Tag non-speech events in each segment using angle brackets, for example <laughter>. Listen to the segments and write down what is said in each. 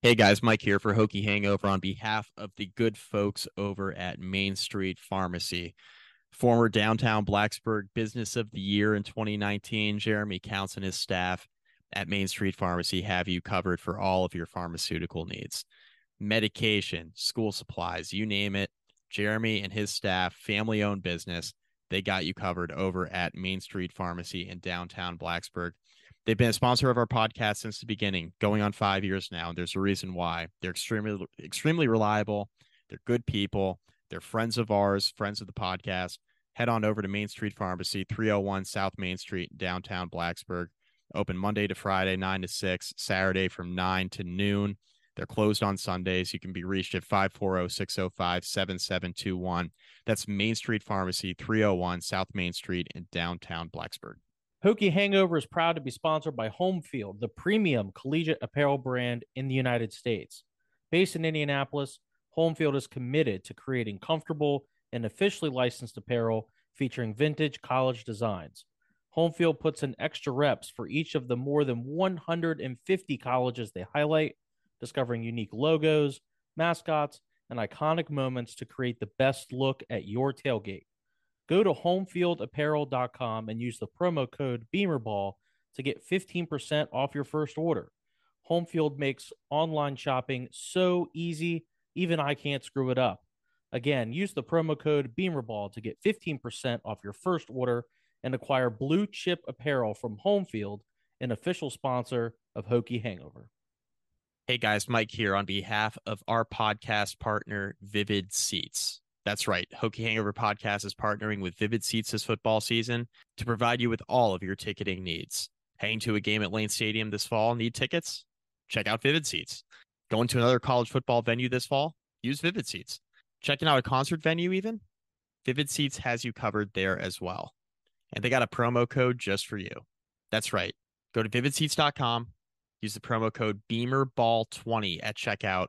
Hey guys, Mike here for Hokie Hangover on behalf of the good folks over at Main Street Pharmacy. Former downtown Blacksburg Business of the Year in 2019, Jeremy Counts and his staff at Main Street Pharmacy have you covered for all of your pharmaceutical needs. Medication, school supplies, you name it. Jeremy and his staff, family owned business, they got you covered over at Main Street Pharmacy in downtown Blacksburg. They've been a sponsor of our podcast since the beginning, going on five years now. And there's a reason why. They're extremely, extremely reliable. They're good people. They're friends of ours, friends of the podcast. Head on over to Main Street Pharmacy, 301 South Main Street, downtown Blacksburg. Open Monday to Friday, 9 to 6, Saturday from 9 to noon. They're closed on Sundays. You can be reached at 540 605 7721. That's Main Street Pharmacy, 301 South Main Street in downtown Blacksburg. Hokie Hangover is proud to be sponsored by Homefield, the premium collegiate apparel brand in the United States. Based in Indianapolis, Homefield is committed to creating comfortable and officially licensed apparel featuring vintage college designs. Homefield puts in extra reps for each of the more than 150 colleges they highlight, discovering unique logos, mascots, and iconic moments to create the best look at your tailgate. Go to homefieldapparel.com and use the promo code BEAMERBALL to get 15% off your first order. Homefield makes online shopping so easy, even I can't screw it up. Again, use the promo code BEAMERBALL to get 15% off your first order and acquire blue chip apparel from Homefield, an official sponsor of Hokie Hangover. Hey guys, Mike here on behalf of our podcast partner, Vivid Seats. That's right. Hokie Hangover Podcast is partnering with Vivid Seats this football season to provide you with all of your ticketing needs. Heading to a game at Lane Stadium this fall, need tickets? Check out Vivid Seats. Going to another college football venue this fall? Use Vivid Seats. Checking out a concert venue, even? Vivid Seats has you covered there as well. And they got a promo code just for you. That's right. Go to vividseats.com, use the promo code BEAMERBALL20 at checkout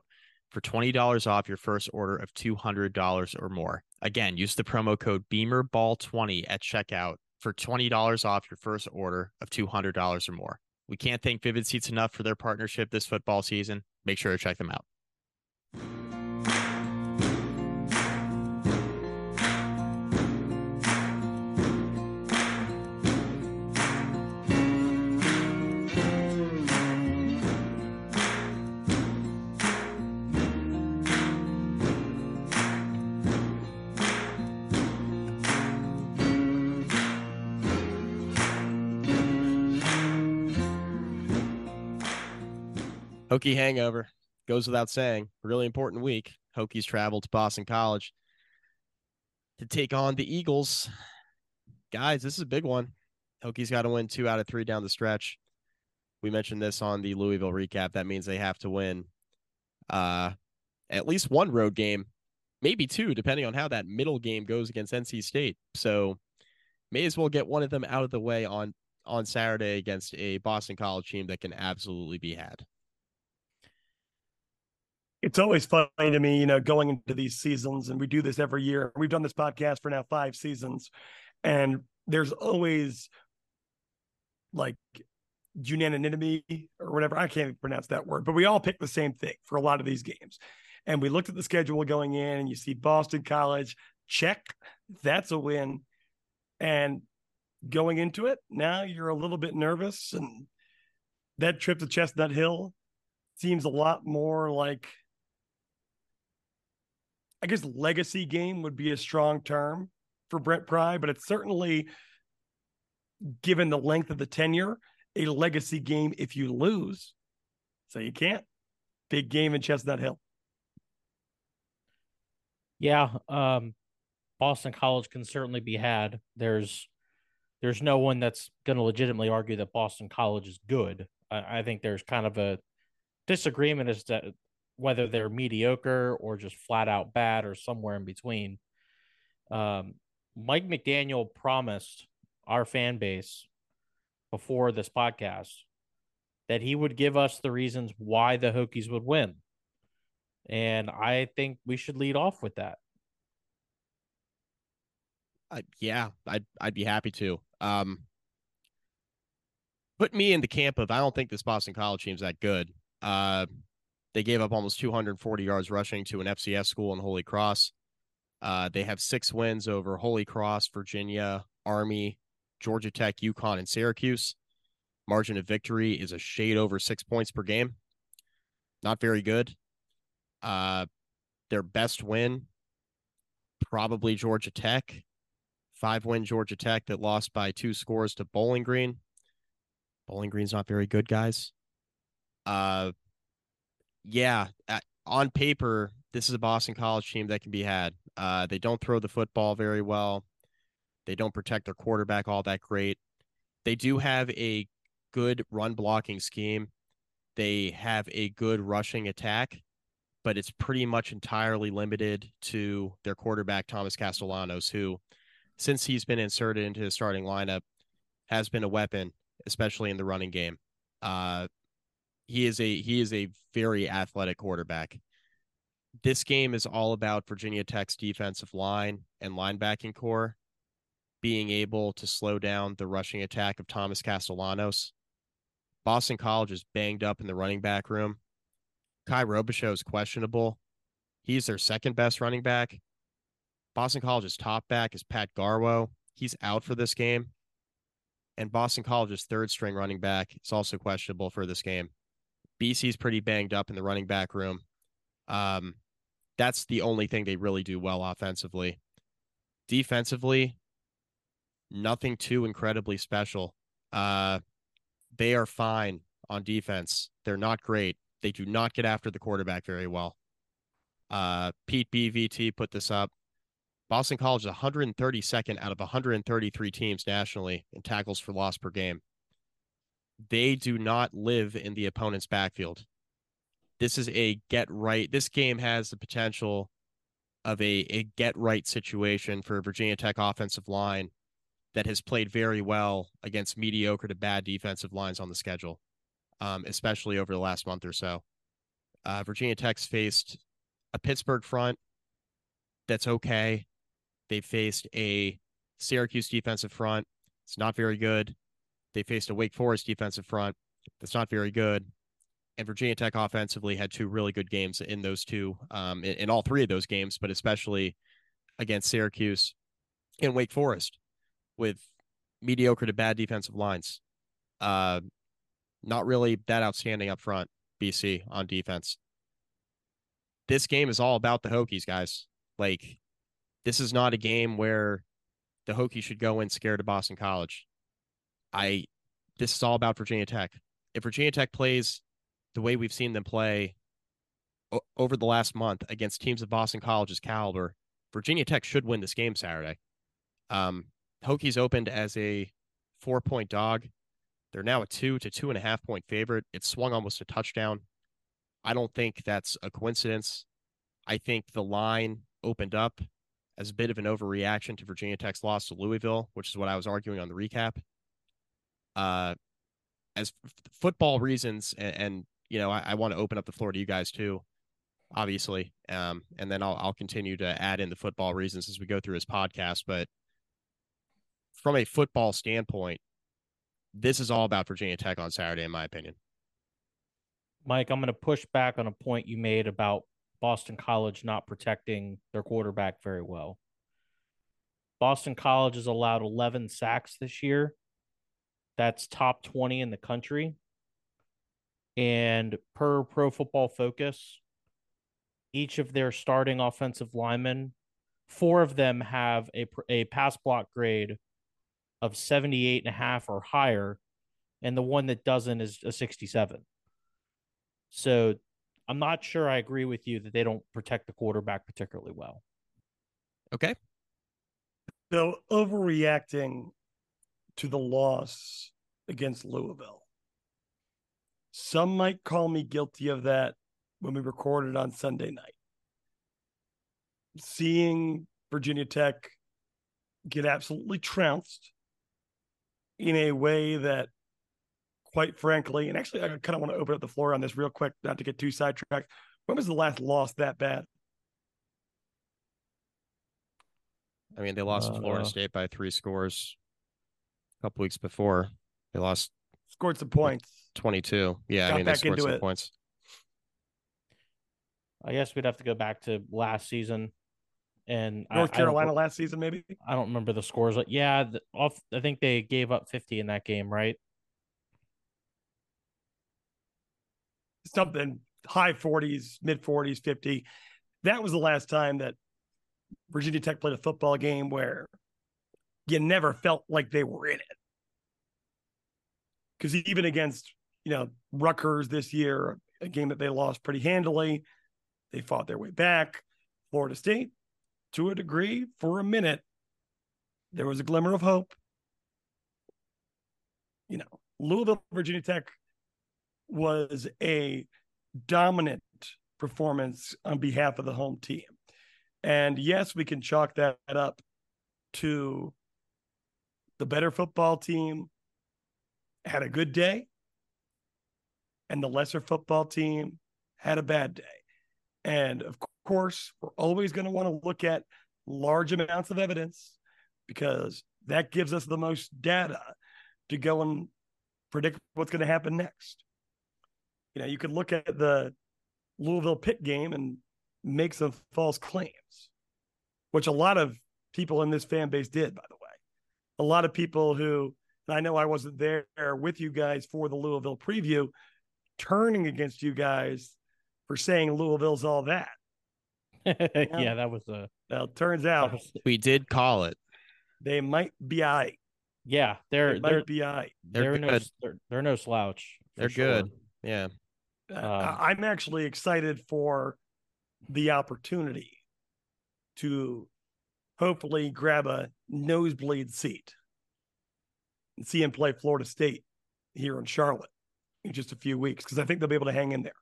for $20 off your first order of $200 or more. Again, use the promo code BEAMERBALL20 at checkout for $20 off your first order of $200 or more. We can't thank Vivid Seats enough for their partnership this football season. Make sure to check them out. Hokie hangover goes without saying. Really important week. Hokies travel to Boston College to take on the Eagles. Guys, this is a big one. Hokies got to win two out of three down the stretch. We mentioned this on the Louisville recap. That means they have to win uh, at least one road game, maybe two, depending on how that middle game goes against NC State. So may as well get one of them out of the way on on Saturday against a Boston College team that can absolutely be had it's always funny to me, you know, going into these seasons, and we do this every year. We've done this podcast for now five seasons, and there's always like unanimity or whatever. I can't even pronounce that word, but we all pick the same thing for a lot of these games. And we looked at the schedule going in, and you see Boston College, check, that's a win. And going into it, now you're a little bit nervous. And that trip to Chestnut Hill seems a lot more like I guess legacy game would be a strong term for Brent Pry, but it's certainly given the length of the tenure, a legacy game if you lose. So you can't. Big game in Chestnut Hill. Yeah, um, Boston College can certainly be had. There's there's no one that's going to legitimately argue that Boston College is good. I, I think there's kind of a disagreement as to whether they're mediocre or just flat out bad or somewhere in between. Um, Mike McDaniel promised our fan base before this podcast that he would give us the reasons why the Hokies would win. And I think we should lead off with that. Uh, yeah, I'd I'd be happy to. Um, put me in the camp of I don't think this Boston College team's that good. Uh, They gave up almost 240 yards rushing to an FCS school in Holy Cross. Uh, they have six wins over Holy Cross, Virginia, Army, Georgia Tech, UConn, and Syracuse. Margin of victory is a shade over six points per game. Not very good. Uh, their best win, probably Georgia Tech. Five win Georgia Tech that lost by two scores to Bowling Green. Bowling Green's not very good, guys. Uh, yeah, at, on paper, this is a Boston College team that can be had. Uh, they don't throw the football very well. They don't protect their quarterback all that great. They do have a good run blocking scheme. They have a good rushing attack, but it's pretty much entirely limited to their quarterback, Thomas Castellanos, who, since he's been inserted into the starting lineup, has been a weapon, especially in the running game. Uh, he is a he is a very athletic quarterback. This game is all about Virginia Tech's defensive line and linebacking corps being able to slow down the rushing attack of Thomas Castellanos. Boston College is banged up in the running back room. Kye Robichaux is questionable. He's their second best running back. Boston College's top back is Pat Garwo. He's out for this game. And Boston College's third string running back is also questionable for this game. BC's pretty banged up in the running back room. Um, that's the only thing they really do well offensively. Defensively, nothing too incredibly special. Uh, they are fine on defense. They're not great. They do not get after the quarterback very well. Uh, Pete BVT put this up. Boston College is 132nd out of 133 teams nationally in tackles for loss per game they do not live in the opponent's backfield. This is a get right. This game has the potential of a, a get right situation for Virginia Tech offensive line that has played very well against mediocre to bad defensive lines on the schedule, um, especially over the last month or so. Uh, Virginia Tech's faced a Pittsburgh front that's okay. They faced a Syracuse defensive front. It's not very good. They faced a Wake Forest defensive front that's not very good. And Virginia Tech offensively had two really good games in those two, um, in, in all three of those games, but especially against Syracuse and Wake Forest with mediocre to bad defensive lines. Uh, not really that outstanding up front, BC on defense. This game is all about the Hokies, guys. Like, this is not a game where the Hokies should go in scared of Boston College. I this is all about Virginia Tech. If Virginia Tech plays the way we've seen them play o- over the last month against teams of Boston College's caliber, Virginia Tech should win this game Saturday. Um, Hokies opened as a four point dog. They're now a two to two and a half point favorite. It swung almost a touchdown. I don't think that's a coincidence. I think the line opened up as a bit of an overreaction to Virginia Tech's loss to Louisville, which is what I was arguing on the recap uh, as f- football reasons, and, and you know, I, I want to open up the floor to you guys too, obviously, um, and then I'll I'll continue to add in the football reasons as we go through his podcast. But from a football standpoint, this is all about Virginia Tech on Saturday, in my opinion. Mike, I'm going to push back on a point you made about Boston College not protecting their quarterback very well. Boston College has allowed 11 sacks this year that's top 20 in the country. And per Pro Football Focus, each of their starting offensive linemen, four of them have a, a pass block grade of 78 and a half or higher. And the one that doesn't is a 67. So I'm not sure I agree with you that they don't protect the quarterback particularly well. Okay. So overreacting to the loss against Louisville. Some might call me guilty of that when we recorded on Sunday night. Seeing Virginia Tech get absolutely trounced in a way that, quite frankly, and actually, I kind of want to open up the floor on this real quick, not to get too sidetracked. When was the last loss that bad? I mean, they lost uh, Florida State by three scores a couple weeks before. They lost scored some points. 22. Yeah, Got I mean, they scored some it. points. I guess we'd have to go back to last season. And North I, Carolina I last season, maybe. I don't remember the scores. Like, yeah, the, off. I think they gave up 50 in that game, right? Something high 40s, mid 40s, 50. That was the last time that Virginia Tech played a football game where you never felt like they were in it. Because even against, you know, Rutgers this year, a game that they lost pretty handily, they fought their way back. Florida State, to a degree, for a minute, there was a glimmer of hope. You know, Louisville, Virginia Tech was a dominant performance on behalf of the home team. And yes, we can chalk that up to the better football team had a good day, and the lesser football team had a bad day. And of course, we're always going to want to look at large amounts of evidence because that gives us the most data to go and predict what's going to happen next. You know, you could look at the Louisville Pitt game and make some false claims, which a lot of people in this fan base did, by the way. A lot of people who, and I know I wasn't there with you guys for the Louisville preview, turning against you guys for saying Louisville's all that. <laughs> yeah, that was a. Well, it turns out <laughs> We did call it. they might be all right. yeah, They they're might they're be all right. They're they're, no good. they're, they're no slouch. They're sure. good. Yeah. Uh, I- I'm actually excited for the opportunity to hopefully grab a nosebleed seat and see him play Florida State here in Charlotte in just a few weeks because I think they'll be able to hang in there.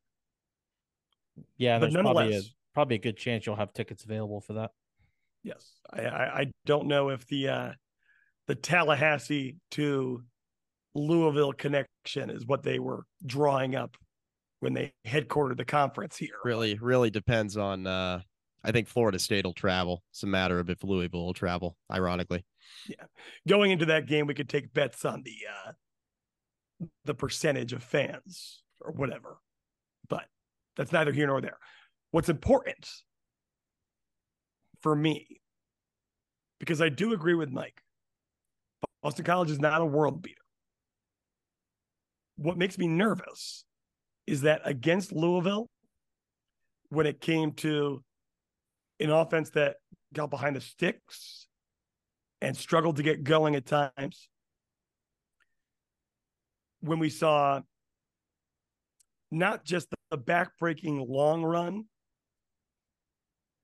Yeah, But there's probably a nonetheless- probably a good chance you'll have tickets available for that. Yes, I, I, I don't know if the uh, the Tallahassee to Louisville connection is what they were drawing up when they headquartered the conference here. Really, really depends on uh I think Florida State will travel. It's a matter of if Louisville will travel, ironically. Yeah. Going into that game, we could take bets on the uh, the percentage of fans or whatever. But that's neither here nor there. What's important for me, because I do agree with Mike, Boston College is not a world beater. What makes me nervous is that against Louisville, when it came to an offense that got behind the sticks and struggled to get going at times. When we saw not just the back-breaking long run,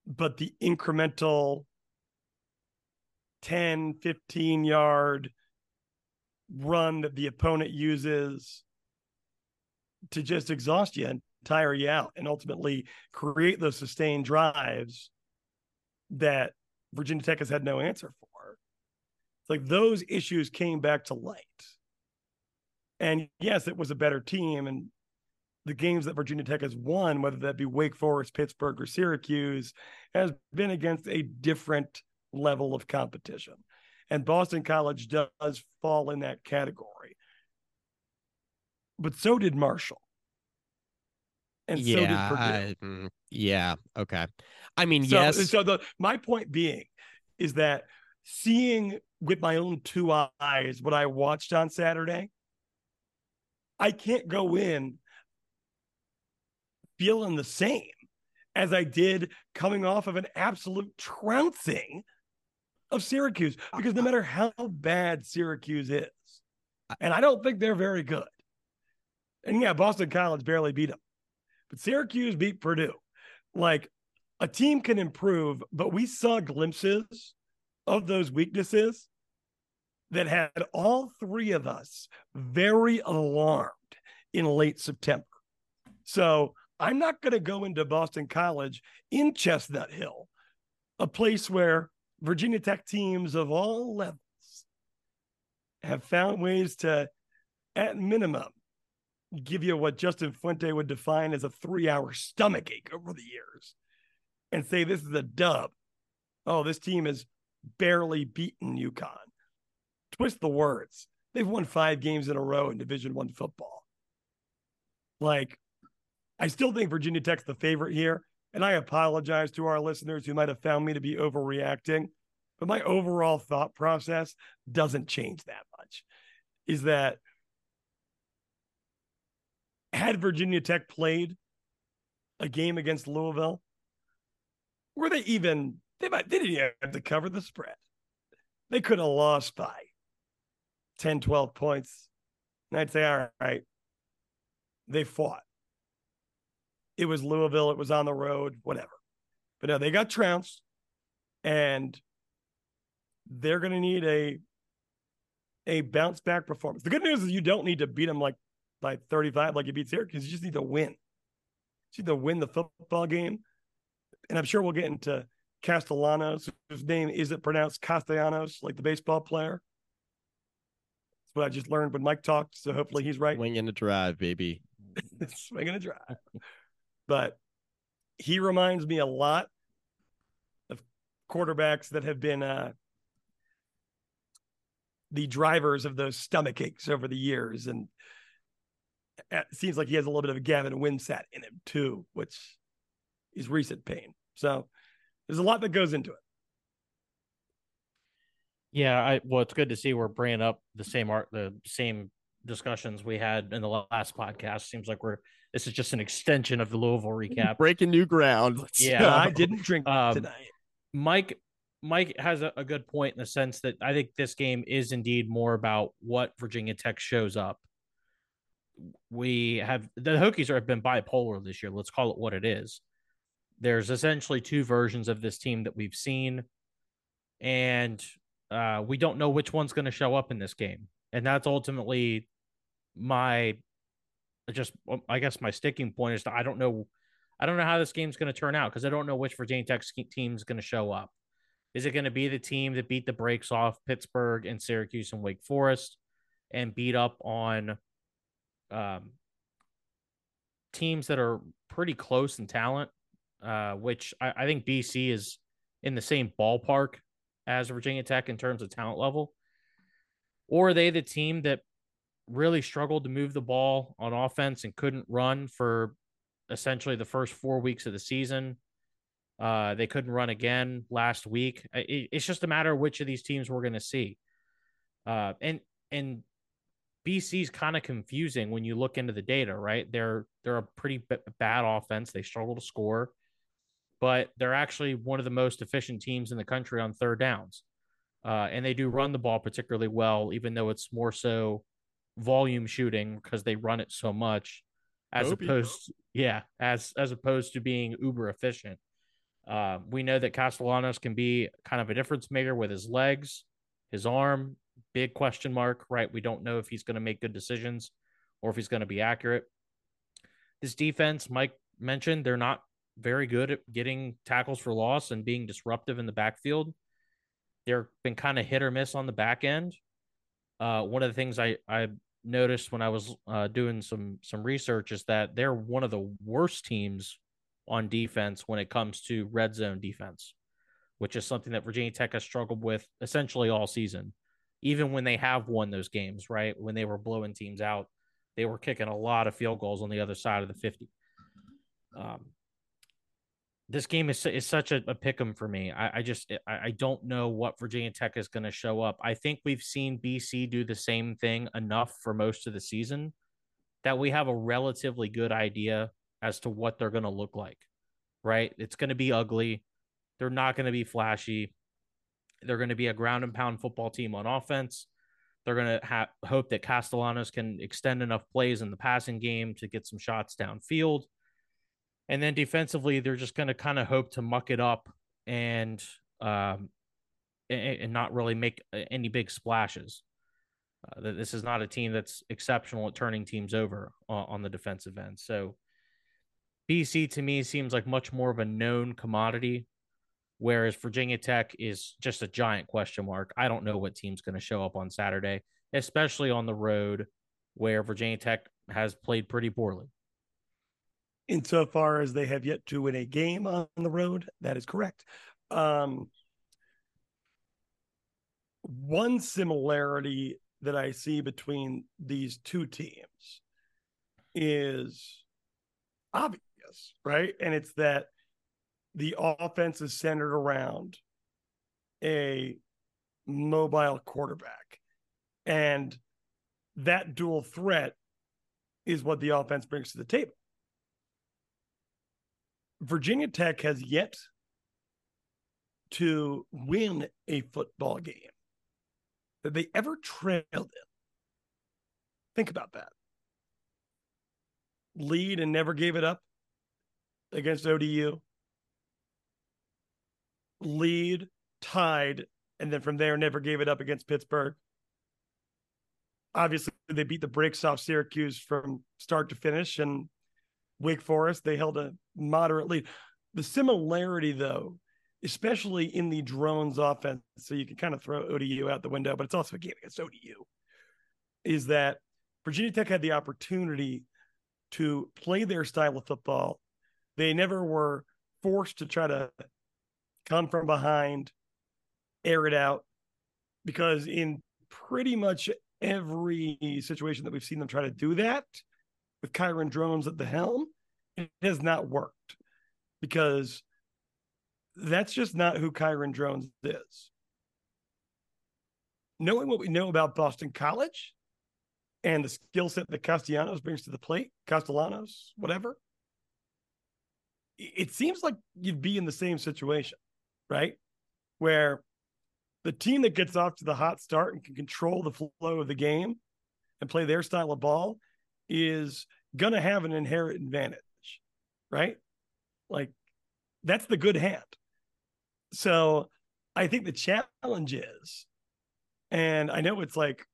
but the incremental 10, 15 yard run that the opponent uses to just exhaust you and tire you out and ultimately create those sustained drives that Virginia Tech has had no answer for. It's like those issues came back to light. And yes, it was a better team. And the games that Virginia Tech has won, whether that be Wake Forest, Pittsburgh, or Syracuse, has been against a different level of competition. And Boston College does fall in that category. But so did Marshall. And so did yeah. Purdue. I- mm, yeah. Okay. I mean, So, yes. So the my point being is that seeing with my own two eyes what I watched on Saturday, I can't go in feeling the same as I did coming off of an absolute trouncing of Syracuse uh, because no uh matter how bad Syracuse is, uh and I don't think they're very good. And yeah, Boston College barely beat them, but Syracuse beat Purdue. Like a team can improve, but we saw glimpses of those weaknesses that had all three of us very alarmed in late September. So I'm not going to go into Boston College in Chestnut Hill, a place where Virginia Tech teams of all levels have found ways to, at minimum, give you what Justin Fuente would define as a three hour stomach ache over the years and say this is a dub. Oh, this team has barely beaten UConn. Twist the words. They've won five games in a row in Division One football. Like, I still think Virginia Tech's the favorite here, and I apologize to our listeners who might have found me to be overreacting, but my overall thought process doesn't change that much. Is that had Virginia Tech played a game against Louisville, were they even they might they didn't even have to cover the spread. They could have lost by 10, 12 points. And I'd say, all right, they fought. It was Louisville, it was on the road, whatever. But no, they got trounced and they're going to need a a bounce back performance. The good news is you don't need to beat them like by 35 like you beat Syracuse. You just need to win. You need to win the football game. And I'm sure we'll get into Castellanos, whose name isn't pronounced Castellanos, like the baseball player. That's what I just learned when Mike talked. So hopefully he's right. Swinging the drive, baby. <laughs> Swinging a drive. But he reminds me a lot of quarterbacks that have been uh, the drivers of those stomach aches over the years. And it seems like he has a little bit of a Gavin Wimsatt in him too, which is recent pain. So there's a lot that goes into it. Yeah, I well, it's good to see we're bringing up the same art, the same discussions we had in the last podcast. Seems like we're this is just an extension of the Louisville <laughs> recap. Breaking new ground. Let's <laughs> yeah, go. I didn't drink um, tonight. Mike Mike has a, a, good point in the sense that I think this game is indeed more about what Virginia Tech shows up. We have the Hokies are have been bipolar this year. Let's call it what it is there's essentially two versions of this team that we've seen, and uh, we don't know which one's going to show up in this game, and that's ultimately my just I guess my sticking point is that I don't know I don't know how this game's going to turn out because I don't know which Virginia Tech team is going to show up. Is it going to be the team that beat the brakes off Pittsburgh and Syracuse and Wake Forest and beat up on um, teams that are pretty close in talent uh, which I, I think BC is in the same ballpark as Virginia Tech in terms of talent level? Or are they the team that really struggled to move the ball on offense and couldn't run for essentially the first four weeks of the season? Uh, they couldn't run again last week. It, it's just a matter of which of these teams we're going to see. Uh, and and BC's kind of confusing when you look into the data, right? They're they're a pretty b- bad offense. They struggle to score but they're actually one of the most efficient teams in the country on third downs. Uh, and they do run the ball particularly well, even though it's more so volume shooting because they run it so much, as opposed, to, yeah, as as opposed to being uber efficient. Uh, we know that Castellanos can be kind of a difference maker with his legs, his arm. Big question mark, right? We don't know if he's going to make good decisions or if he's going to be accurate. This defense, Mike mentioned, they're not very good at getting tackles for loss and being disruptive in the backfield. They've been kind of hit or miss on the back end. Uh, one of the things I, I noticed when I was uh, doing some some research is that they're one of the worst teams on defense when it comes to red zone defense, which is something that Virginia Tech has struggled with essentially all season. Even when they have won those games, right? When they were blowing teams out, they were kicking a lot of field goals on the other side of the 50. Um, this game is is such a, a pick 'em for me. I, I just I, I, don't know what Virginia Tech is going to show up. I think we've seen BC do the same thing enough for most of the season that we have a relatively good idea as to what they're going to look like. Right? It's going to be ugly. They're not going to be flashy. They're going to be a ground and pound football team on offense. They're going to ha- hope that Castellanos can extend enough plays in the passing game to get some shots downfield and then defensively, they're just going to kind of hope to muck it up and um, and, not really make uh, any big splashes. Uh, this is not a team that's exceptional at turning teams over on, on the defensive end. So BC to me seems like much more of a known commodity, whereas Virginia Tech is just a giant question mark. I don't know what team's going to show up on Saturday, especially on the road where Virginia Tech has played pretty poorly insofar as they have yet to win a game on the road. That is correct. Um, one similarity that I see between these two teams is obvious, right? And it's that the offense is centered around a mobile quarterback. And that dual threat is what the offense brings to the table. Virginia Tech has yet to win a football game that they ever trailed in. Think about that. Lead and never gave it up against ODU. Lead, tied, and then from there never gave it up against Pittsburgh. Obviously, they beat the brakes off Syracuse from start to finish, and Wake Forest they held a moderate lead. The similarity, though, especially in the drones offense, so you can kind of throw ODU out the window, but it's also a game against ODU, is that Virginia Tech had the opportunity to play their style of football. They never were forced to try to come from behind, air it out, because in pretty much every situation that we've seen them try to do that with Kyron Drones at the helm, it has not worked because that's just not who Kyron Drones is. Knowing what we know about Boston College and the skill set that Castellanos brings to the plate, Castellanos, whatever, it seems like you'd be in the same situation, right? Where the team that gets off to the hot start and can control the flow of the game and play their style of ball is going to have an inherent advantage, right? Like that's the good hand. So I think the challenge is, and I know it's like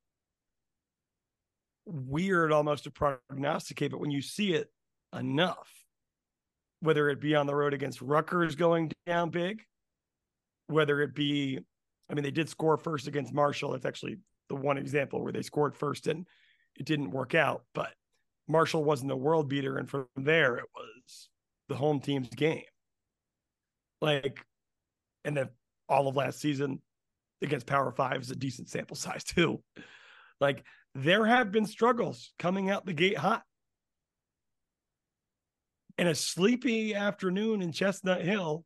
weird almost to prognosticate, but when you see it enough, whether it be on the road against Rutgers going down big, whether it be, I mean, they did score first against Marshall. It's actually the one example where they scored first and it didn't work out, but Marshall wasn't a world beater. And from there, it was the home team's game. Like and then all of last season against Power Five is a decent sample size <laughs> too. Like there have been struggles coming out the gate hot. And a sleepy afternoon in Chestnut Hill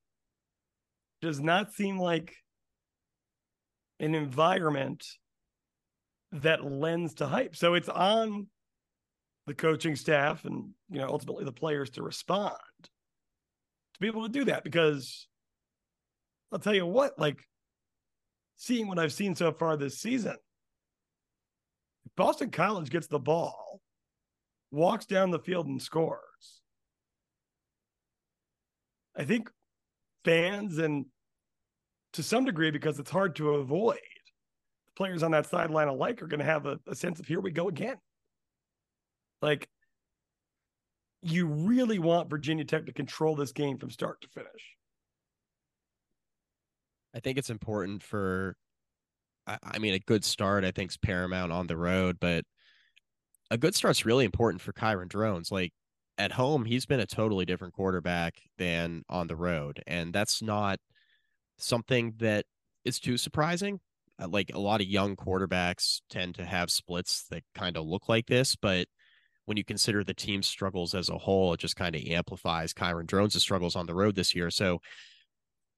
does not seem like an environment that lends to hype. So it's on the coaching staff and you know ultimately the players to respond to be able to do that because I'll tell you what, like seeing what I've seen so far this season, Boston College gets the ball, walks down the field and scores. I think fans and to some degree, because it's hard to avoid, the players on that sideline alike are going to have a, a sense of here we go again. Like, you really want Virginia Tech to control this game from start to finish. I think it's important for, I, I mean, a good start, I think, is paramount on the road, but a good start's really important for Kyron Drones. Like at home, he's been a totally different quarterback than on the road. And that's not something that is too surprising. Uh, like a lot of young quarterbacks tend to have splits that kind of look like this, but when you consider the team's struggles as a whole, it just kind of amplifies Kyron Drones' struggles on the road this year. So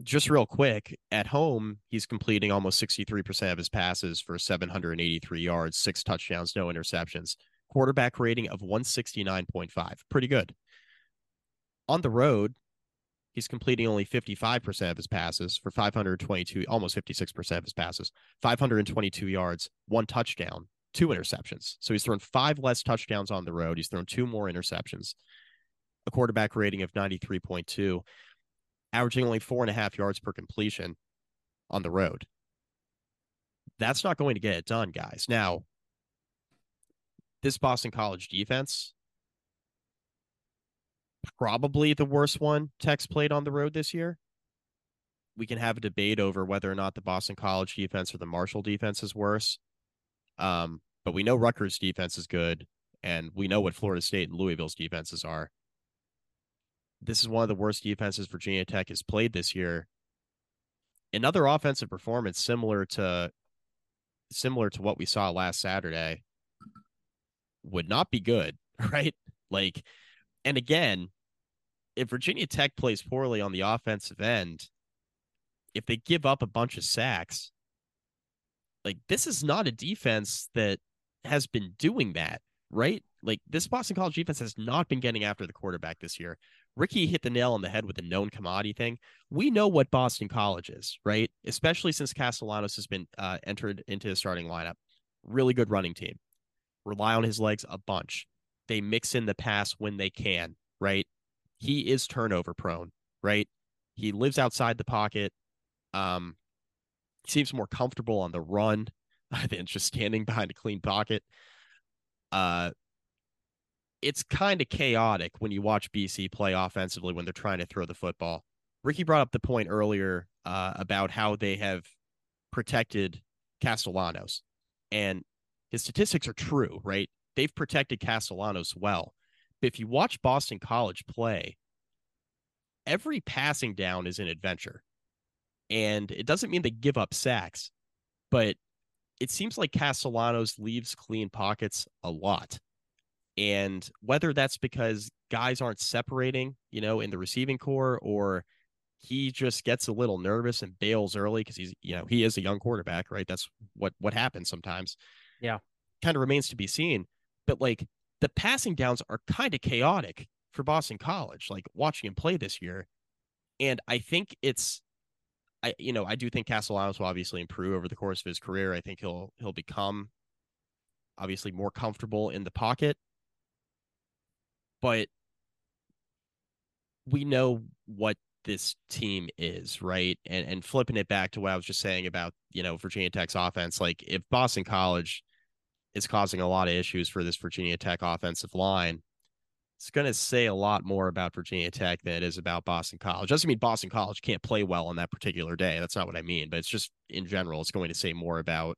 just real quick, at home, he's completing almost 63% of his passes for 783 yards, six touchdowns, no interceptions. Quarterback rating of 169.5. Pretty good. On the road, he's completing only 55% of his passes for 522, almost 56% of his passes, 522 yards, one touchdown, two interceptions. So he's thrown five less touchdowns on the road. He's thrown two more interceptions, a quarterback rating of 93.2 averaging only four and a half yards per completion on the road. That's not going to get it done, guys. Now, this Boston College defense, probably the worst one Tech's played on the road this year. We can have a debate over whether or not the Boston College defense or the Marshall defense is worse. Um, but we know Rutgers defense is good, and we know what Florida State and Louisville's defenses are this is one of the worst defenses Virginia Tech has played this year. Another offensive performance similar to similar to what we saw last Saturday would not be good, <laughs> right? Like, and again, if Virginia Tech plays poorly on the offensive end, if they give up a bunch of sacks, like this is not a defense that has been doing that, right? Like this Boston College defense has not been getting after the quarterback this year. Ricky hit the nail on the head with the known commodity thing. We know what Boston College is, right? Especially since Castellanos has been uh, entered into the starting lineup. Really good running team. Rely on his legs a bunch. They mix in the pass when they can, right? He is turnover prone, right? He lives outside the pocket. Um, seems more comfortable on the run <laughs> than just standing behind a clean pocket. Uh, it's kind of chaotic when you watch BC play offensively when they're trying to throw the football. Ricky brought up the point earlier uh, about how they have protected Castellanos, and his statistics are true, right? They've protected Castellanos well. But if you watch Boston College play, every passing down is an adventure. And it doesn't mean they give up sacks, but it seems like Castellanos leaves clean pockets a lot. And whether that's because guys aren't separating, you know, in the receiving corps, or he just gets a little nervous and bails early because he's, you know, he is a young quarterback, right? That's what what happens sometimes. Yeah, kind of remains to be seen. But like the passing downs are kind of chaotic for Boston College. Like watching him play this year, and I think it's I you know I do think Castellanos will obviously improve over the course of his career. I think he'll he'll become obviously more comfortable in the pocket but we know what this team is, right? And and flipping it back to what I was just saying about, you know, Virginia Tech's offense, like if Boston College is causing a lot of issues for this Virginia Tech offensive line, it's going to say a lot more about Virginia Tech than it is about Boston College. Doesn't mean Boston College can't play well on that particular day. That's not what I mean, but it's just in general, it's going to say more about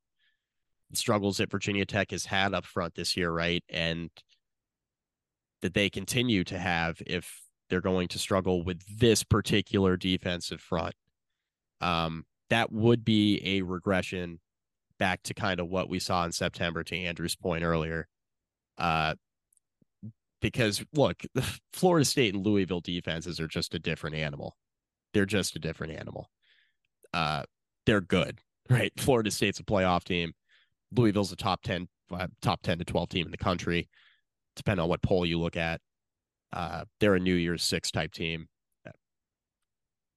the struggles that Virginia Tech has had up front this year, right? And that they continue to have if they're going to struggle with this particular defensive front. Um, that would be a regression back to kind of what we saw in September to Andrew's point earlier. Uh, because look, the <laughs> Florida State and Louisville defenses are just a different animal. They're just a different animal. Uh, they're good, <laughs> right? Florida State's a playoff team. Louisville's a top 10, uh, top 10 to 12 team in the country depending on what poll you look at. Uh, they're a New Year's Six type team.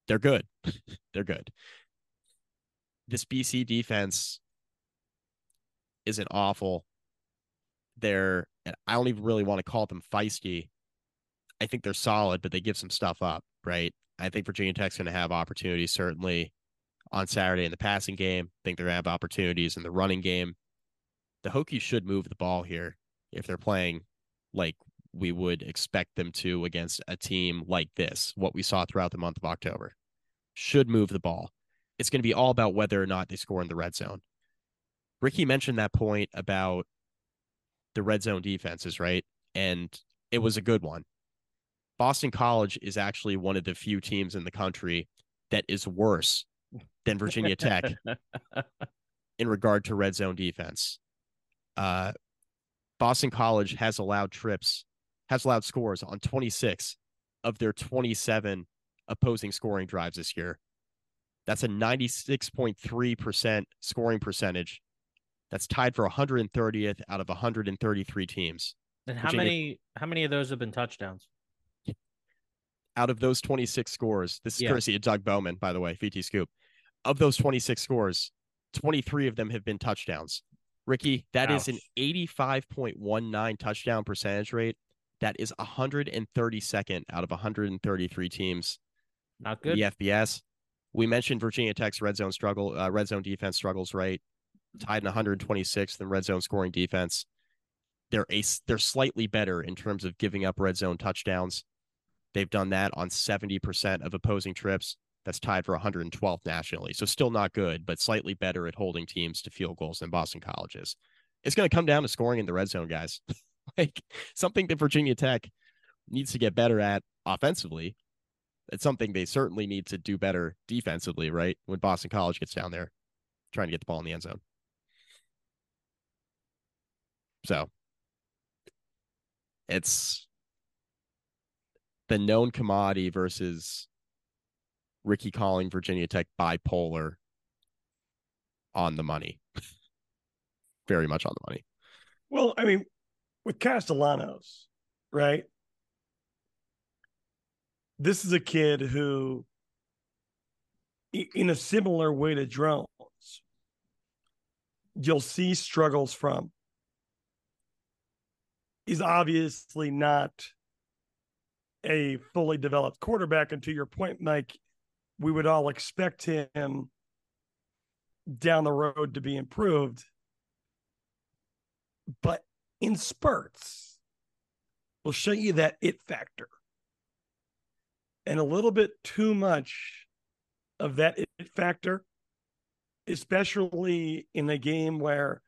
They're good. <laughs> they're good. This BC defense isn't awful. They're, I don't even really want to call them feisty. I think they're solid, but they give some stuff up, right? I think Virginia Tech's going to have opportunities certainly on Saturday in the passing game. I think they're going to have opportunities in the running game. The Hokies should move the ball here if they're playing like we would expect them to against a team like this, what we saw throughout the month of October. Should move the ball. It's going to be all about whether or not they score in the red zone. Ricky mentioned that point about the red zone defenses, right? And it was a good one. Boston College is actually one of the few teams in the country that is worse than Virginia Tech <laughs> in regard to red zone defense. Uh, Boston College has allowed trips, has allowed scores on 26 of their 27 opposing scoring drives this year. That's a 96.3% scoring percentage. That's tied for 130th out of 133 teams. And how many how many of those have been touchdowns? Out of those 26 scores, this is yeah. courtesy of Doug Bowman, by the way, VT Scoop. Of those 26 scores, 23 of them have been touchdowns. Ricky, that Ouch. is an 85.19 touchdown percentage rate. That is 132nd out of 133 teams. Not good. The FBS. We mentioned Virginia Tech's red zone struggle, uh, red zone defense struggles, right? Tied in 126th in red zone scoring defense. They're a, they're slightly better in terms of giving up red zone touchdowns. They've done that on 70% of opposing trips. That's tied for 112th nationally. So still not good, but slightly better at holding teams to field goals than Boston College is. It's going to come down to scoring in the red zone, guys. <laughs> like something that Virginia Tech needs to get better at offensively. It's something they certainly need to do better defensively, right? When Boston College gets down there trying to get the ball in the end zone. So it's the known commodity versus Ricky calling Virginia Tech bipolar on the money. <laughs> Very much on the money. Well, I mean, with Castellanos, right? This is a kid who, in a similar way to Drones, you'll see struggles from. He's obviously not a fully developed quarterback. And to your point, Mike, we would all expect him down the road to be improved. But in spurts, we'll show you that it factor. And a little bit too much of that it factor, especially in a game where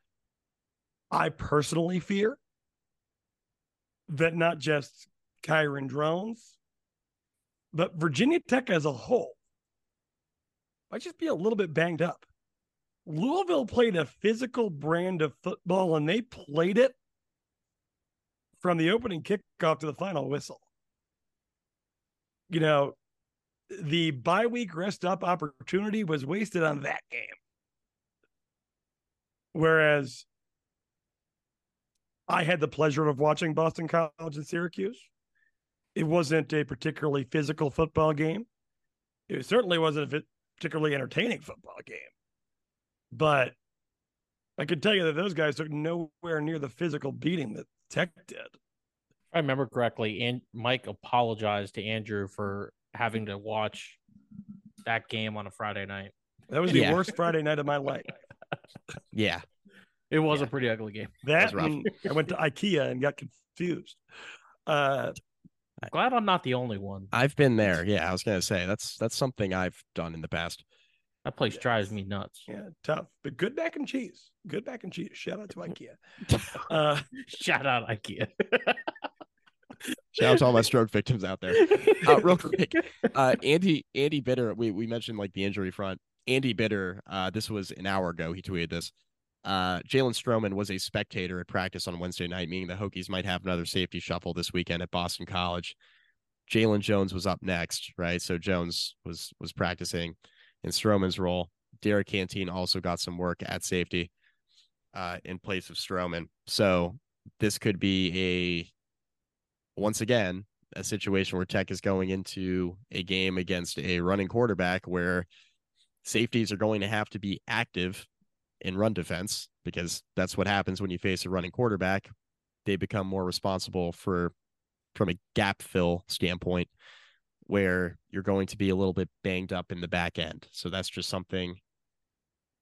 I personally fear that not just Kyron Drones, but Virginia Tech as a whole might just be a little bit banged up. Louisville played a physical brand of football and they played it from the opening kickoff to the final whistle. You know, the bye week rest up opportunity was wasted on that game. Whereas I had the pleasure of watching Boston College and Syracuse. It wasn't a particularly physical football game. It certainly wasn't a particularly entertaining football game. But I can tell you that those guys took nowhere near the physical beating that Tech did. If I remember correctly, and Mike apologized to Andrew for having to watch that game on a Friday night. That was the yeah. worst Friday night of my life. <laughs> yeah. It was yeah. a pretty ugly game. That I went to IKEA and got confused. Uh, Glad I'm not the only one. I've been there. Yeah, I was gonna say that's that's something I've done in the past. That place drives me nuts. Yeah, tough, but good mac and cheese. Good mac and cheese. Shout out to IKEA. <laughs> uh, Shout out IKEA. Shout out to all my stroke victims out there. Uh, <laughs> real quick, uh, Andy Andy Bitter. We we mentioned like the injury front. Andy Bitter. Uh, this was an hour ago. He tweeted this. Uh, Jalen Stroman was a spectator at practice on Wednesday night, meaning the Hokies might have another safety shuffle this weekend at Boston College. Jalen Jones was up next, right? So Jones was was practicing in Stroman's role. Derek Canteen also got some work at safety uh, in place of Stroman. So this could be a once again a situation where Tech is going into a game against a running quarterback where safeties are going to have to be active in run defense because that's what happens when you face a running quarterback. They become more responsible for from a gap fill standpoint where you're going to be a little bit banged up in the back end. So that's just something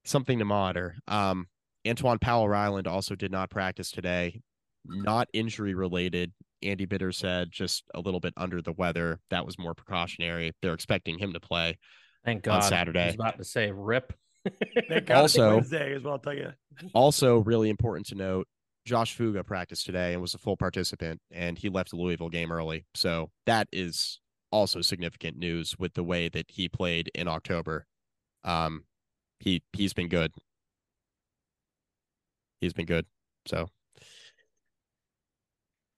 something to monitor. Um Antwaun Powell Ryland also did not practice today, not injury related. Andy Bitter said just a little bit under the weather. That was more precautionary. They're expecting him to play. Thank God. On Saturday. I was about to say rip <laughs> also, Wednesday as well. I'll tell you. <laughs> also, really important to note: Josh Fuga practiced today and was a full participant, and he left the Louisville game early. So that is also significant news with the way that he played in October. Um, he he's been good. He's been good. So,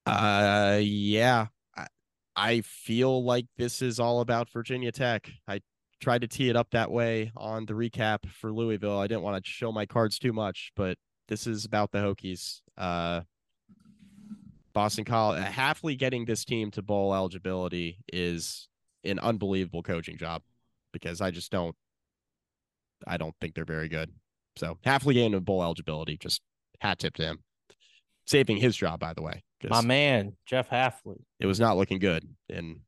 uh, yeah, I, I feel like this is all about Virginia Tech. I tried to tee it up that way on the recap for Louisville. I didn't want to show my cards too much, but this is about the Hokies. Uh, Boston College, Hafley getting this team to bowl eligibility is an unbelievable coaching job because I just don't, I don't think they're very good. So Hafley getting to bowl eligibility, just hat tip to him. Saving his job, by the way. My man, Jeff Hafley. It was not looking good in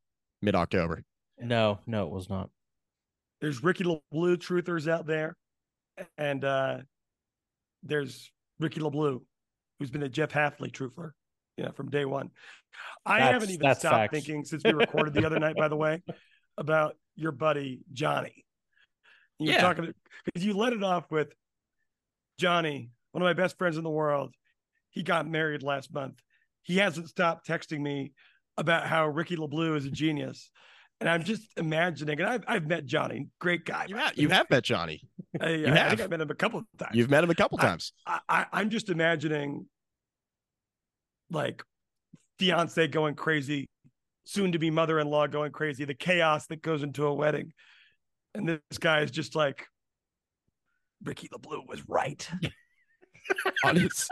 mid October. No, no, it was not there's Ricky LaBlue truthers out there, and uh, there's Ricky LaBlue, who's been a Jeff Hafley truther, you know, from day one. I that's, haven't even stopped facts. thinking since we recorded the other night, by the way, <laughs> about your buddy Johnny. You yeah. talking because you let it off with Johnny, one of my best friends in the world. He got married last month. He hasn't stopped texting me about how Ricky LaBlue is a genius. And I'm just imagining, and I've, I've met Johnny, great guy. You have, you have met Johnny. <laughs> I, you I have. think I've met him a couple of times. You've met him a couple times. I, I, I'm just imagining like fiance going crazy, soon to be mother in law going crazy, the chaos that goes into a wedding. And this guy is just like, Ricky LaBlue was right. <laughs> on his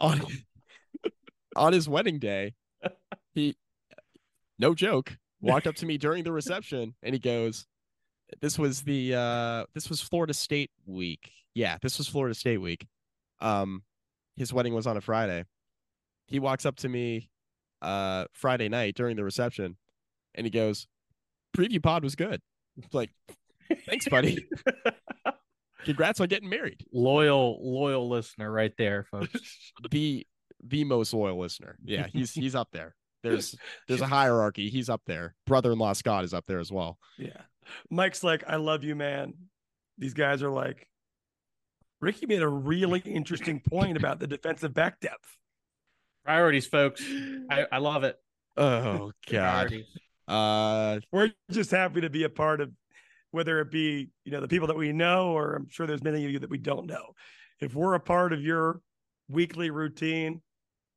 on on his wedding day, he no joke walked up to me during the reception and he goes, "This was the uh this was Florida State week. Yeah, this was Florida State week. Um, his wedding was on a Friday. He walks up to me uh Friday night during the reception and he goes, "Preview pod was good." It's like, thanks, buddy. <laughs> Congrats on getting married. Loyal, loyal listener right there, folks. <laughs> The the most loyal listener. Yeah, he's he's up there. There's <laughs> there's a hierarchy. He's up there. Brother-in-law Scott is up there as well. Yeah. Mike's like, I love you, man. These guys are like, Ricky made a really interesting point about the defensive back depth. Priorities, folks. I, I love it. Oh <laughs> God. Uh, We're just happy to be a part of whether it be, you know, the people that we know, or I'm sure there's many of you that we don't know. If we're a part of your weekly routine,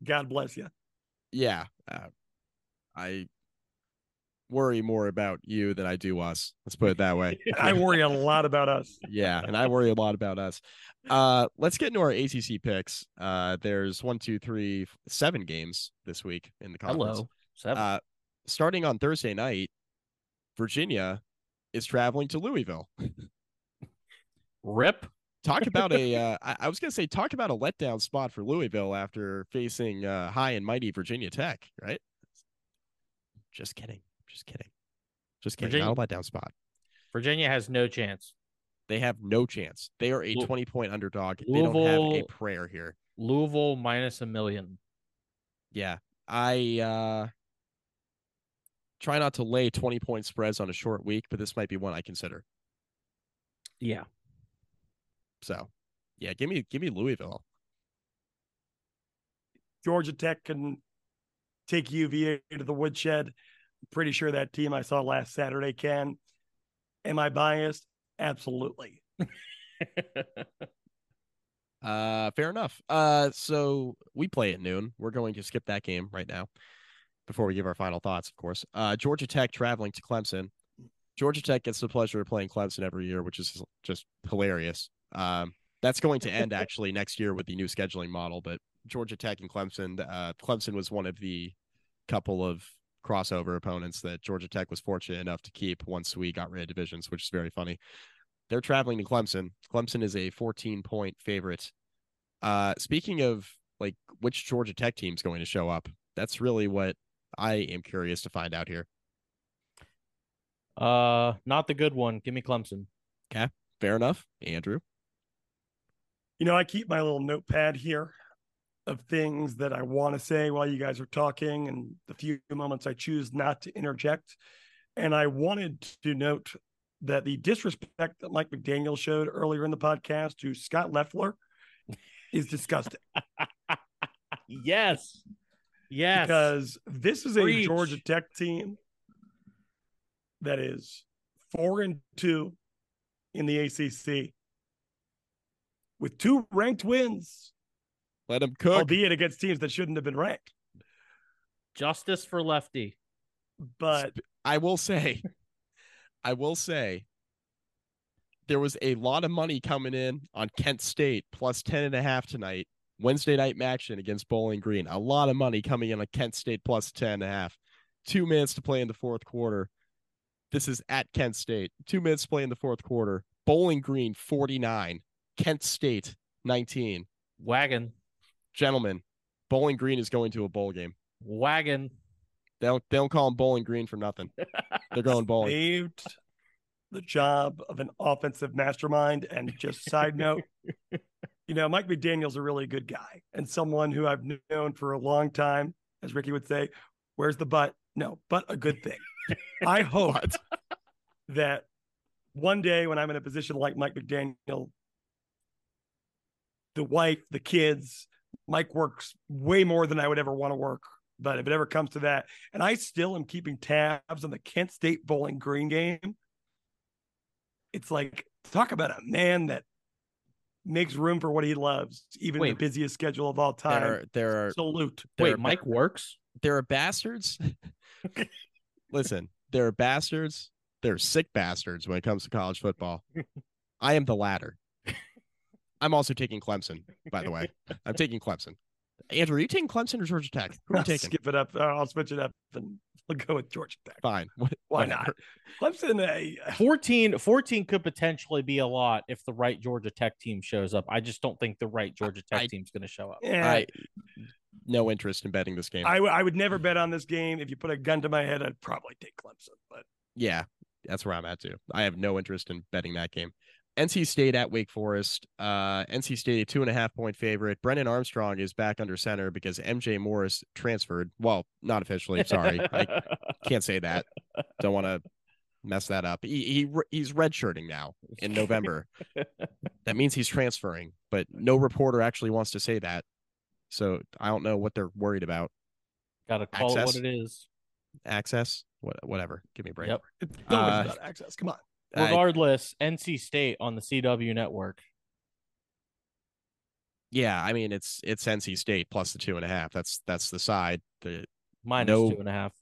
God bless you. Yeah. Uh, I worry more about you than I do us. Let's put it that way. <laughs> I worry a lot about us. <laughs> yeah, and I worry a lot about us. Uh, let's get into our ACC picks. Uh, there's one, two, three, seven games this week in the conference. Hello. Seven. Uh, starting on Thursday night, Virginia is traveling to Louisville. Rip. Talk about a, <laughs> uh, I, I was gonna say, talk about a letdown spot for Louisville after facing uh, high and mighty Virginia Tech, right? Just kidding, just kidding, just kidding. Not a letdown spot. Virginia has no chance. They have no chance. They are a Lou- 20 point underdog. They don't have a prayer here. Louisville minus a million. Yeah. I uh try not to lay 20 point spreads on a short week, but this might be one I consider. Yeah. So yeah, give me give me Louisville. Georgia Tech can take UVA to the woodshed. I'm pretty sure that team I saw last Saturday can. Am I biased? Absolutely. <laughs> Uh fair enough. Uh so we play at noon. We're going to skip that game right now before we give our final thoughts, of course. Uh Georgia Tech traveling to Clemson. Georgia Tech gets the pleasure of playing Clemson every year, which is just hilarious. Um that's going to end <laughs> actually next year with the new scheduling model, but Georgia Tech and Clemson, uh Clemson was one of the couple of crossover opponents that Georgia Tech was fortunate enough to keep once we got rid of divisions, which is very funny. They're traveling to Clemson. Clemson is a 14 point favorite. Uh, speaking of like which Georgia Tech team's going to show up, that's really what I am curious to find out here. uh, not the good one. Give me Clemson. Okay, fair enough, Andrew. You know, I keep my little notepad here of things that I want to say while you guys are talking and the few moments I choose not to interject. And I wanted to note that the disrespect that Mike McDaniel showed earlier in the podcast to Scott Leffler is disgusting <laughs> Yes. Yes. because this is a Preach. Georgia Tech team that is four and two in the ACC with two ranked wins, Let him cook. albeit against teams that shouldn't have been ranked. Justice for Lefty. But I will say, <laughs> I will say, there was a lot of money coming in on Kent State plus 10 and a half tonight. Wednesday night action against Bowling Green. A lot of money coming in on Kent State plus 10 and a half. Two minutes to play in the fourth quarter. This is at Kent State. Two minutes to play in the fourth quarter. Bowling Green 49. Kent State 19. Wagon. Gentlemen, Bowling Green is going to a bowl game. Wagon. They don't, they don't call them Bowling Green for nothing. <laughs> They're going bowling. saved the job of an offensive mastermind. And just side note, <laughs> you know, Mike McDaniel's a really good guy and someone who I've known for a long time, as Ricky would say, where's the butt? No, but a good thing. I <laughs> hope that one day when I'm in a position like Mike McDaniel, the wife, the kids, Mike works way more than I would ever want to work. But if it ever comes to that, and I still am keeping tabs on the Kent State Bowling Green game, it's like talk about a man that makes room for what he loves, even in Wait. the busiest schedule of all time. There, are, there are Salute. there Wait, are, Mike works? there are bastards. <laughs> listen, there are bastards. There are sick bastards when it comes to college football. I am the latter. I'm also taking Clemson, by the way. <laughs> I'm taking Clemson. Andrew, are you taking Clemson or Georgia Tech? Who are you I'll taking? skip it up. I'll switch it up and we'll go with Georgia Tech. Fine. What- <laughs> Why whatever. not? Clemson, uh, 14, 14 could potentially be a lot if the right Georgia Tech team shows up. I just don't think the right Georgia Tech I- team's going to show up. yeah, I no interest in betting this game. I, w- I would never bet on this game. If you put a gun to my head, I'd probably take Clemson. But yeah, that's where I'm at too. I have no interest in betting that game. NC State at Wake Forest. Uh, NC State a two and a half point favorite. Brennan Armstrong is back under center because MJ Morris transferred. Well, not officially. Sorry, I <laughs> can't say that. Don't want to mess that up. He, he he's redshirting now in November. <laughs> that means he's transferring, but no reporter actually wants to say that. So I don't know what they're worried about. Got to call Access? it what it is. Access, what, whatever. Give me a break. Yep. it's always Uh, about access. Come on. Regardless, NC State on the CW network. yeah, I mean it's it's NC State plus the two and a half. That's that's the side. The Minus No. two and a half.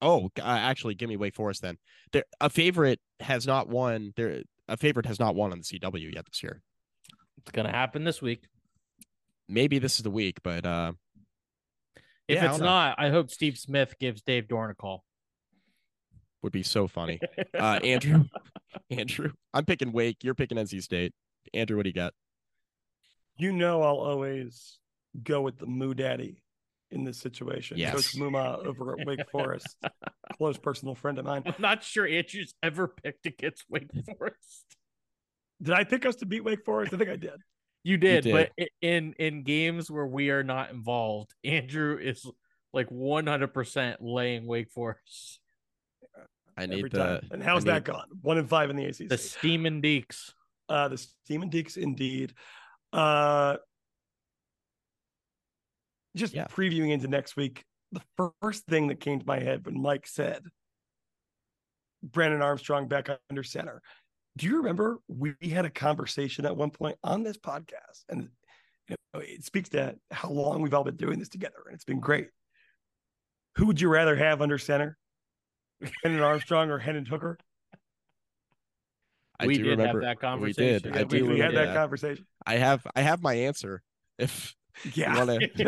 oh, uh, actually, give me Wake Forest then. There, a favorite has not won. There, a favorite has not won on the CW yet this year. It's going to happen this week. Maybe this is the week, but uh, If Yeah, it's know. not, I hope Steve Smith gives Dave Doeren a call. Would be so funny. <laughs> Uh, Andrew, <laughs> Andrew, I'm picking Wake. You're picking NC State. Andrew, what do you got? You know I'll always go with the Moo Daddy in this situation. Yes. Coach Muma over at Wake Forest, <laughs> close personal friend of mine. I'm not sure Andrew's ever picked against Wake Forest. Did I pick us to beat Wake Forest? I think I did. You did, did. but in in games where we are not involved, Andrew is like 100% laying Wake Forest. I need Every the. time. And how's that gone? One in five in the ACC. The Steamin' Deeks. Uh, the Steamin' Deeks, indeed. Uh, just Yeah. previewing into next week, the first thing that came to my head when Mike said Brennan Armstrong back under center. Do you remember we had a conversation at one point on this podcast? And you know, it speaks to how long we've all been doing this together, and it's been great. Who would you rather have under center? Brennan Armstrong or Hendon Hooker? I we do did remember. have that We conversation. did. Yeah, I we, do we had that that. conversation. I have. I have my answer. If Yeah. wanna- <laughs>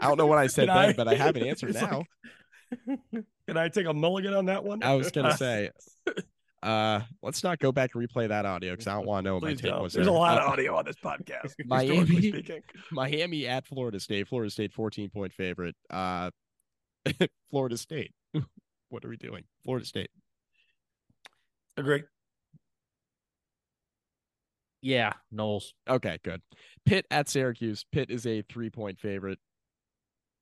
I don't know what I said then, I- but I have an answer <laughs> now. like- Can I take a mulligan on that one? I was gonna say, <laughs> uh, let's not go back and replay that audio because I don't want to know what my Please take don't. was. There's there. a lot Uh, of audio on this podcast. Miami- Miami at Florida State. Florida State 14 point favorite. Uh, Florida State. What are we doing? Florida State. Agree. yeah, Knowles. Okay, good. Pitt at Syracuse. Pitt is a three point favorite.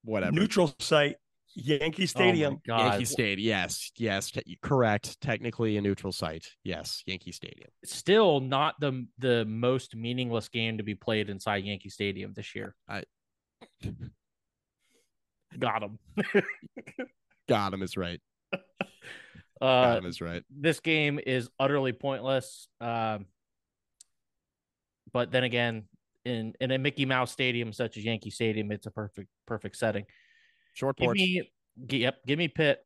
Whatever. Neutral site, Yankee Oh Stadium. God. Yankee Stadium. Yes, yes, te- correct. Technically a neutral site. Yes, Yankee Stadium. Still not the the most meaningless game to be played inside Yankee Stadium this year. I- Got him. <laughs> Got him is right. Got <laughs> Uh, him is right. this game is utterly pointless. Um, but then again, in in a Mickey Mouse stadium such as Yankee Stadium, it's a perfect perfect setting. Short Give porch. me, yep, give me Pitt.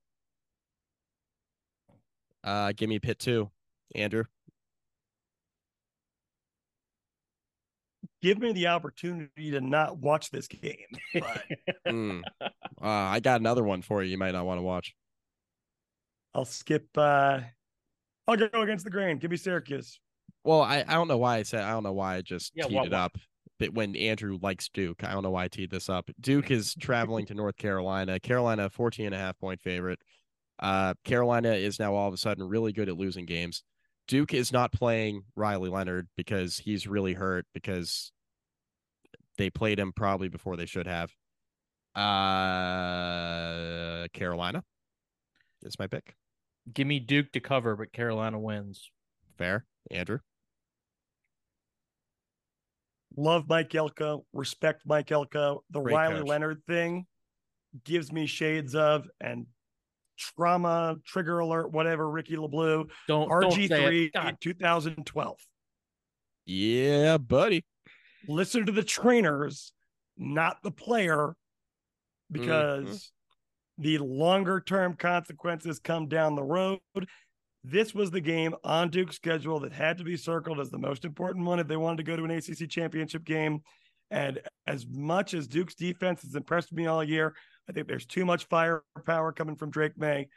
Uh, give me Pitt too, Andrew. Give me the opportunity to not watch this game. But <laughs> Mm. Uh, I got another one for you. You might not want to watch. I'll skip. uh I'll go against the grain. Give me Syracuse. Well, I, I don't know why I said I don't know why I just Yeah, teed what- it what? up. But when Andrew likes Duke, I don't know why I teed this up. Duke is traveling to North Carolina. Carolina 14 and a half point favorite. Uh, Carolina is now all of a sudden really good at losing games. Duke is not playing Riley Leonard because he's really hurt because they played him probably before they should have. Uh, Carolina is my pick. Give me Duke to cover, but Carolina wins. Fair, Andrew. Love Mike Elko. Respect Mike Elko. The Great Riley coach. Leonard thing gives me shades of and trauma trigger alert. Whatever. Ricky LaBlue. Don't don't RG say three it. God, 2012. Yeah, buddy. listen to the trainers, not the player, mm-hmm. because The longer term consequences come down the road. This was the game on Duke's schedule that had to be circled as the most important one if they wanted to go to an ACC championship game. And as much as Duke's defense has impressed me all year, I think there's too much firepower coming from Drake Maye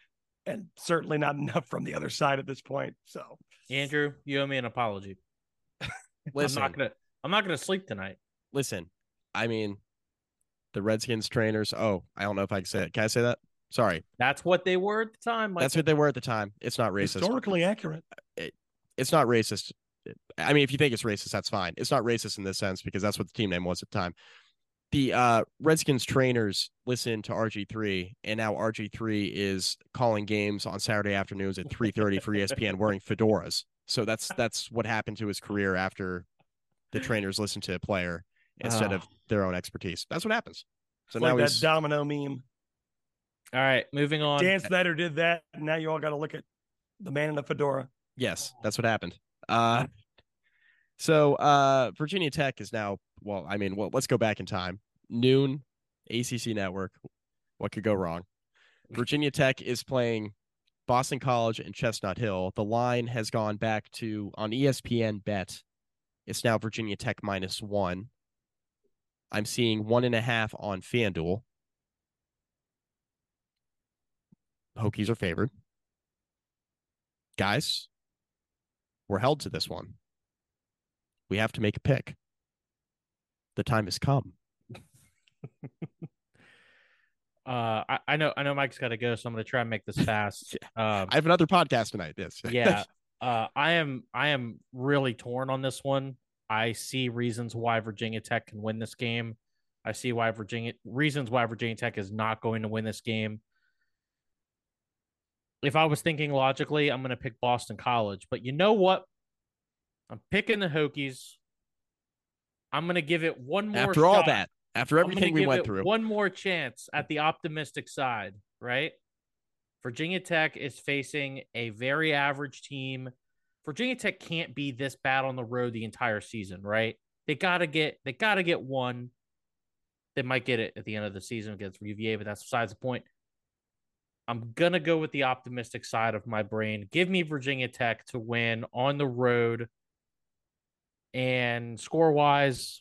and certainly not <laughs> enough from the other side at this point. So, Andrew, you owe me an apology. Listen, <laughs> I'm not gonna. I'm not gonna sleep tonight. listen. I mean, the Redskins trainers. Oh, I don't know if I can say it. Can I say that? Sorry, That's what they were at the time. that's what they were at the time. It's not racist. historically accurate. It's not racist. I mean, if you think it's racist, that's fine. It's not racist in this sense because that's what the team name was at the time. The uh, Redskins trainers listened to RG3, and now RG3 is calling games on Saturday afternoons at 3:30 for ESPN wearing fedoras. So that's that's what happened to his career after the trainers listened to a player instead of Ah. their own expertise. That's what happens. So It's now like that he's domino meme. All right, moving on. Dan Snyder did that. Now you all got to look at the man in the fedora. Yes, that's what happened. Uh so uh Virginia Tech is now well, I mean, well, let's go back in time. Noon, ACC network. What could go wrong? Virginia Tech is playing Boston College and Chestnut Hill. The line has gone back to on ESPN bet. It's now Virginia Tech minus one. I'm seeing one and a half on FanDuel. Hokies are favored. Guys, we're held to this one. We have to make a pick. The time has come. <laughs> Uh, I, I know. I know. Mike's got to go, so I'm going to try and make this <laughs> fast. Um, I have another podcast tonight. This. <laughs> yeah. Uh, I am. I am really torn on this one. I see reasons why Virginia Tech can win this game. I see why Virginia reasons why Virginia Tech is not going to win this game. If I was thinking logically, I'm going to pick Boston College, but you know what? I'm picking the Hokies. I'm going to give it one more. after all that, after everything we went through, One more chance at the optimistic side, right? Virginia Tech is facing a very average team. Virginia Tech can't be this bad on the road the entire season, right? They gotta get they gotta get one. They might get it at the end of the season against UVA, but that's besides the point. I'm gonna go with the optimistic side of my brain. Give me Virginia Tech to win on the road. And score wise,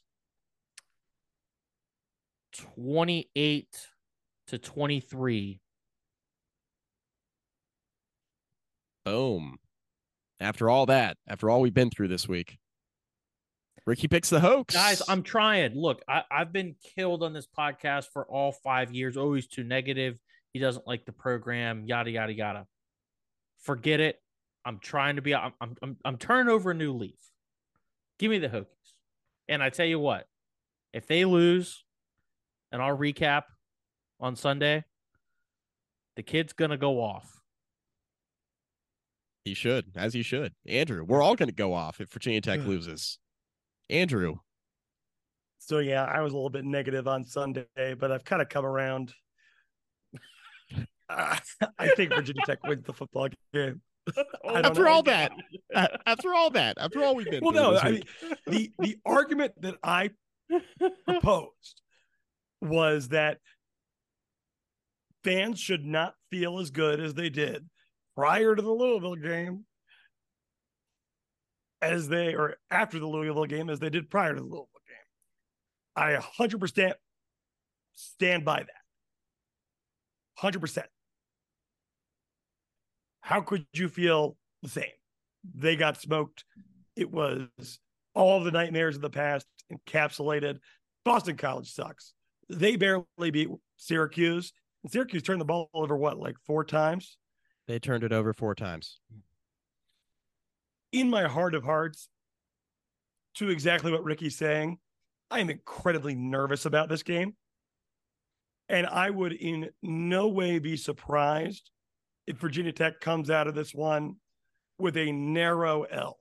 28 to 23. boom. After all that, after all we've been through this week, Ricky picks the hoax. Guys, I'm trying. Look, I, I've been killed on this podcast for all five years. Always too negative. He doesn't like the program, yada, yada, yada. Forget it. I'm trying to be, I'm, I'm, I'm, I'm turning over a new leaf. Give me the Hokies. And I tell you what, if they lose, and I'll recap on Sunday, the kid's going to go off. He should, as he should. Andrew, we're all going to go off if Virginia Tech loses. Andrew, So yeah, I was a little bit negative on Sunday, but I've kind of come around. Uh, <laughs> I think Virginia Tech wins the football game. <laughs> After know. all that, after all that, after all we've been Well, through no, I mean the the argument that I proposed was that fans should not feel as good as they did prior to the Louisville game as they or after the Louisville game as they did prior to the Louisville game. I 100% stand by that. 100%. How could you feel the same? They got smoked. It was all the nightmares of the past encapsulated. Boston College sucks. They barely beat Syracuse. And Syracuse turned the ball over what, like four times? They turned it over four times. In my heart of hearts, to exactly what Ricky's saying, I am incredibly nervous about this game. And I would in no way be surprised if Virginia Tech comes out of this one with a narrow L.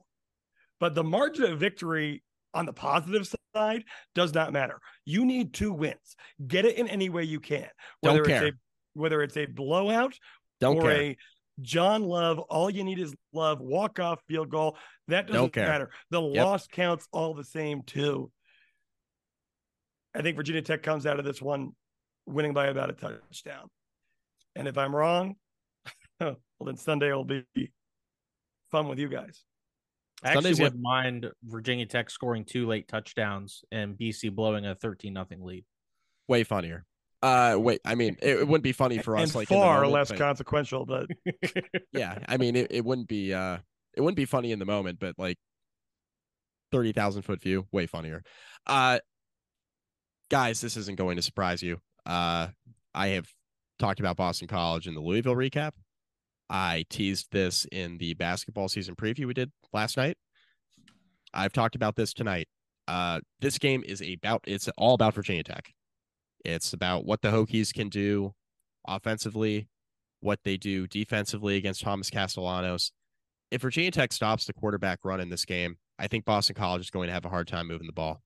But the margin of victory on the positive side does not matter. You need two wins. Get it in any way you can. Don't Whether care. it's a whether it's a blowout Don't or care. a John Love, all you need is love, walk off field goal. That doesn't matter. The Yep. loss counts all the same too. I think Virginia Tech comes out of this one winning by about a touchdown. And if I'm wrong, <laughs> well, then Sunday will be fun with you guys. I actually Sunday's wouldn't mind Virginia Tech scoring two late touchdowns and BC blowing a 13 nothing lead. Way funnier. Uh, wait. I mean, it, it wouldn't be funny for us. and like far moment, less but- consequential, but <laughs> yeah. I mean, it, it wouldn't be. Uh, it wouldn't be funny in the moment, but like thirty thousand foot view, way funnier. Uh, guys, this isn't going to surprise you. Uh, I have talked about Boston College in the Louisville recap. I teased this in the basketball season preview we did last night. I've talked about this tonight. Uh, this game is about it's all about Virginia Tech. It's about what the Hokies can do offensively, what they do defensively against Thomas Castellanos. If Virginia Tech stops the quarterback run in this game, I think Boston College is going to have a hard time moving the ball.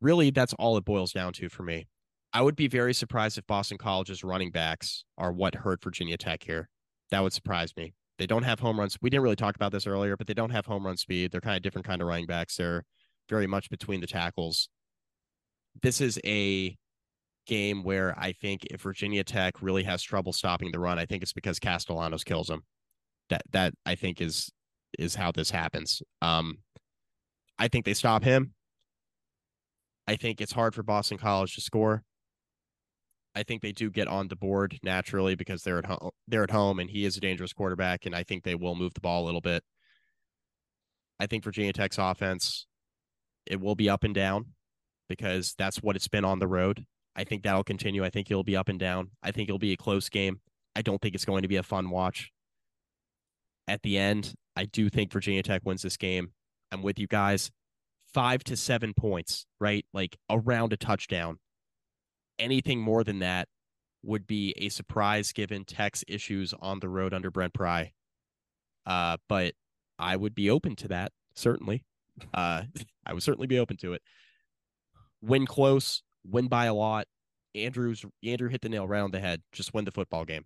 Really, that's all it boils down to for me. I would be very surprised if Boston College's running backs are what hurt Virginia Tech here. That would surprise me. They don't have home runs. We didn't really talk about this earlier, but they don't have home run speed. They're kind of different kind of running backs. They're very much between the tackles. This is a game where I think if Virginia Tech really has trouble stopping the run, I think it's because Castellanos kills them. That that I think is is how this happens. Um, I think they stop him. I think it's hard for Boston College to score. I think they do get on the board naturally because they're at home. They're at home, and he is a dangerous quarterback, and I think they will move the ball a little bit. I think Virginia Tech's offense, it will be up and down because that's what it's been on the road. I think that'll continue. I think it'll be up and down. I think it'll be a close game. I don't think it's going to be a fun watch. At the end, I do think Virginia Tech wins this game. I'm with you guys. Five to seven points, right? Like around a touchdown. Anything more than that would be a surprise given Tech's issues on the road under Brent Pry. Uh, but I would be open to that, certainly. Uh, <laughs> I would certainly be open to it. Win close, win by a lot. Andrews Andrew hit the nail right on the head. Just win the football game.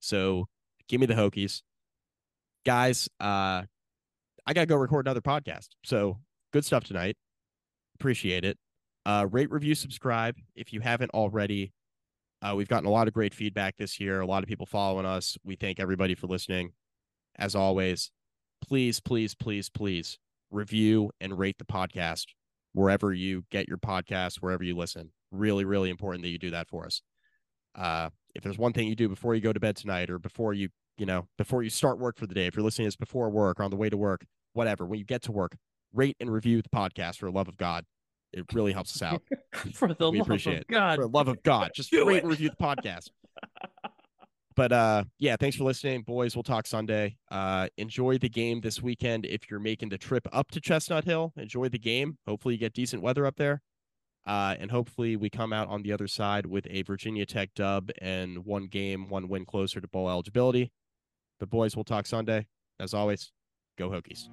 So give me the Hokies. Guys, uh I gotta go record another podcast. So good stuff tonight. Appreciate it. Uh rate, review, subscribe if you haven't already. Uh we've gotten a lot of great feedback this year, a lot of people following us. We thank everybody for listening. As always, please, please, please, please review and rate the podcast wherever you get your podcast, wherever you listen. Really, really important that you do that for us. Uh, if there's one thing you do before you go to bed tonight or before you, you know, before you start work for the day, if you're listening to this before work or on the way to work, whatever, when you get to work, rate and review the podcast for the love of God. It really helps us out. <laughs> For the We love appreciate of it. God. for the love of God, just Do rate it. and review the podcast. <laughs> But uh yeah, thanks for listening, boys. We'll talk Sunday. Uh enjoy the game this weekend if you're making the trip up to Chestnut Hill. Enjoy the game. Hopefully you get decent weather up there. Uh and hopefully we come out on the other side with a Virginia Tech dub and one game, one win closer to bowl eligibility. But boys, we'll talk Sunday. As always, go Hokies.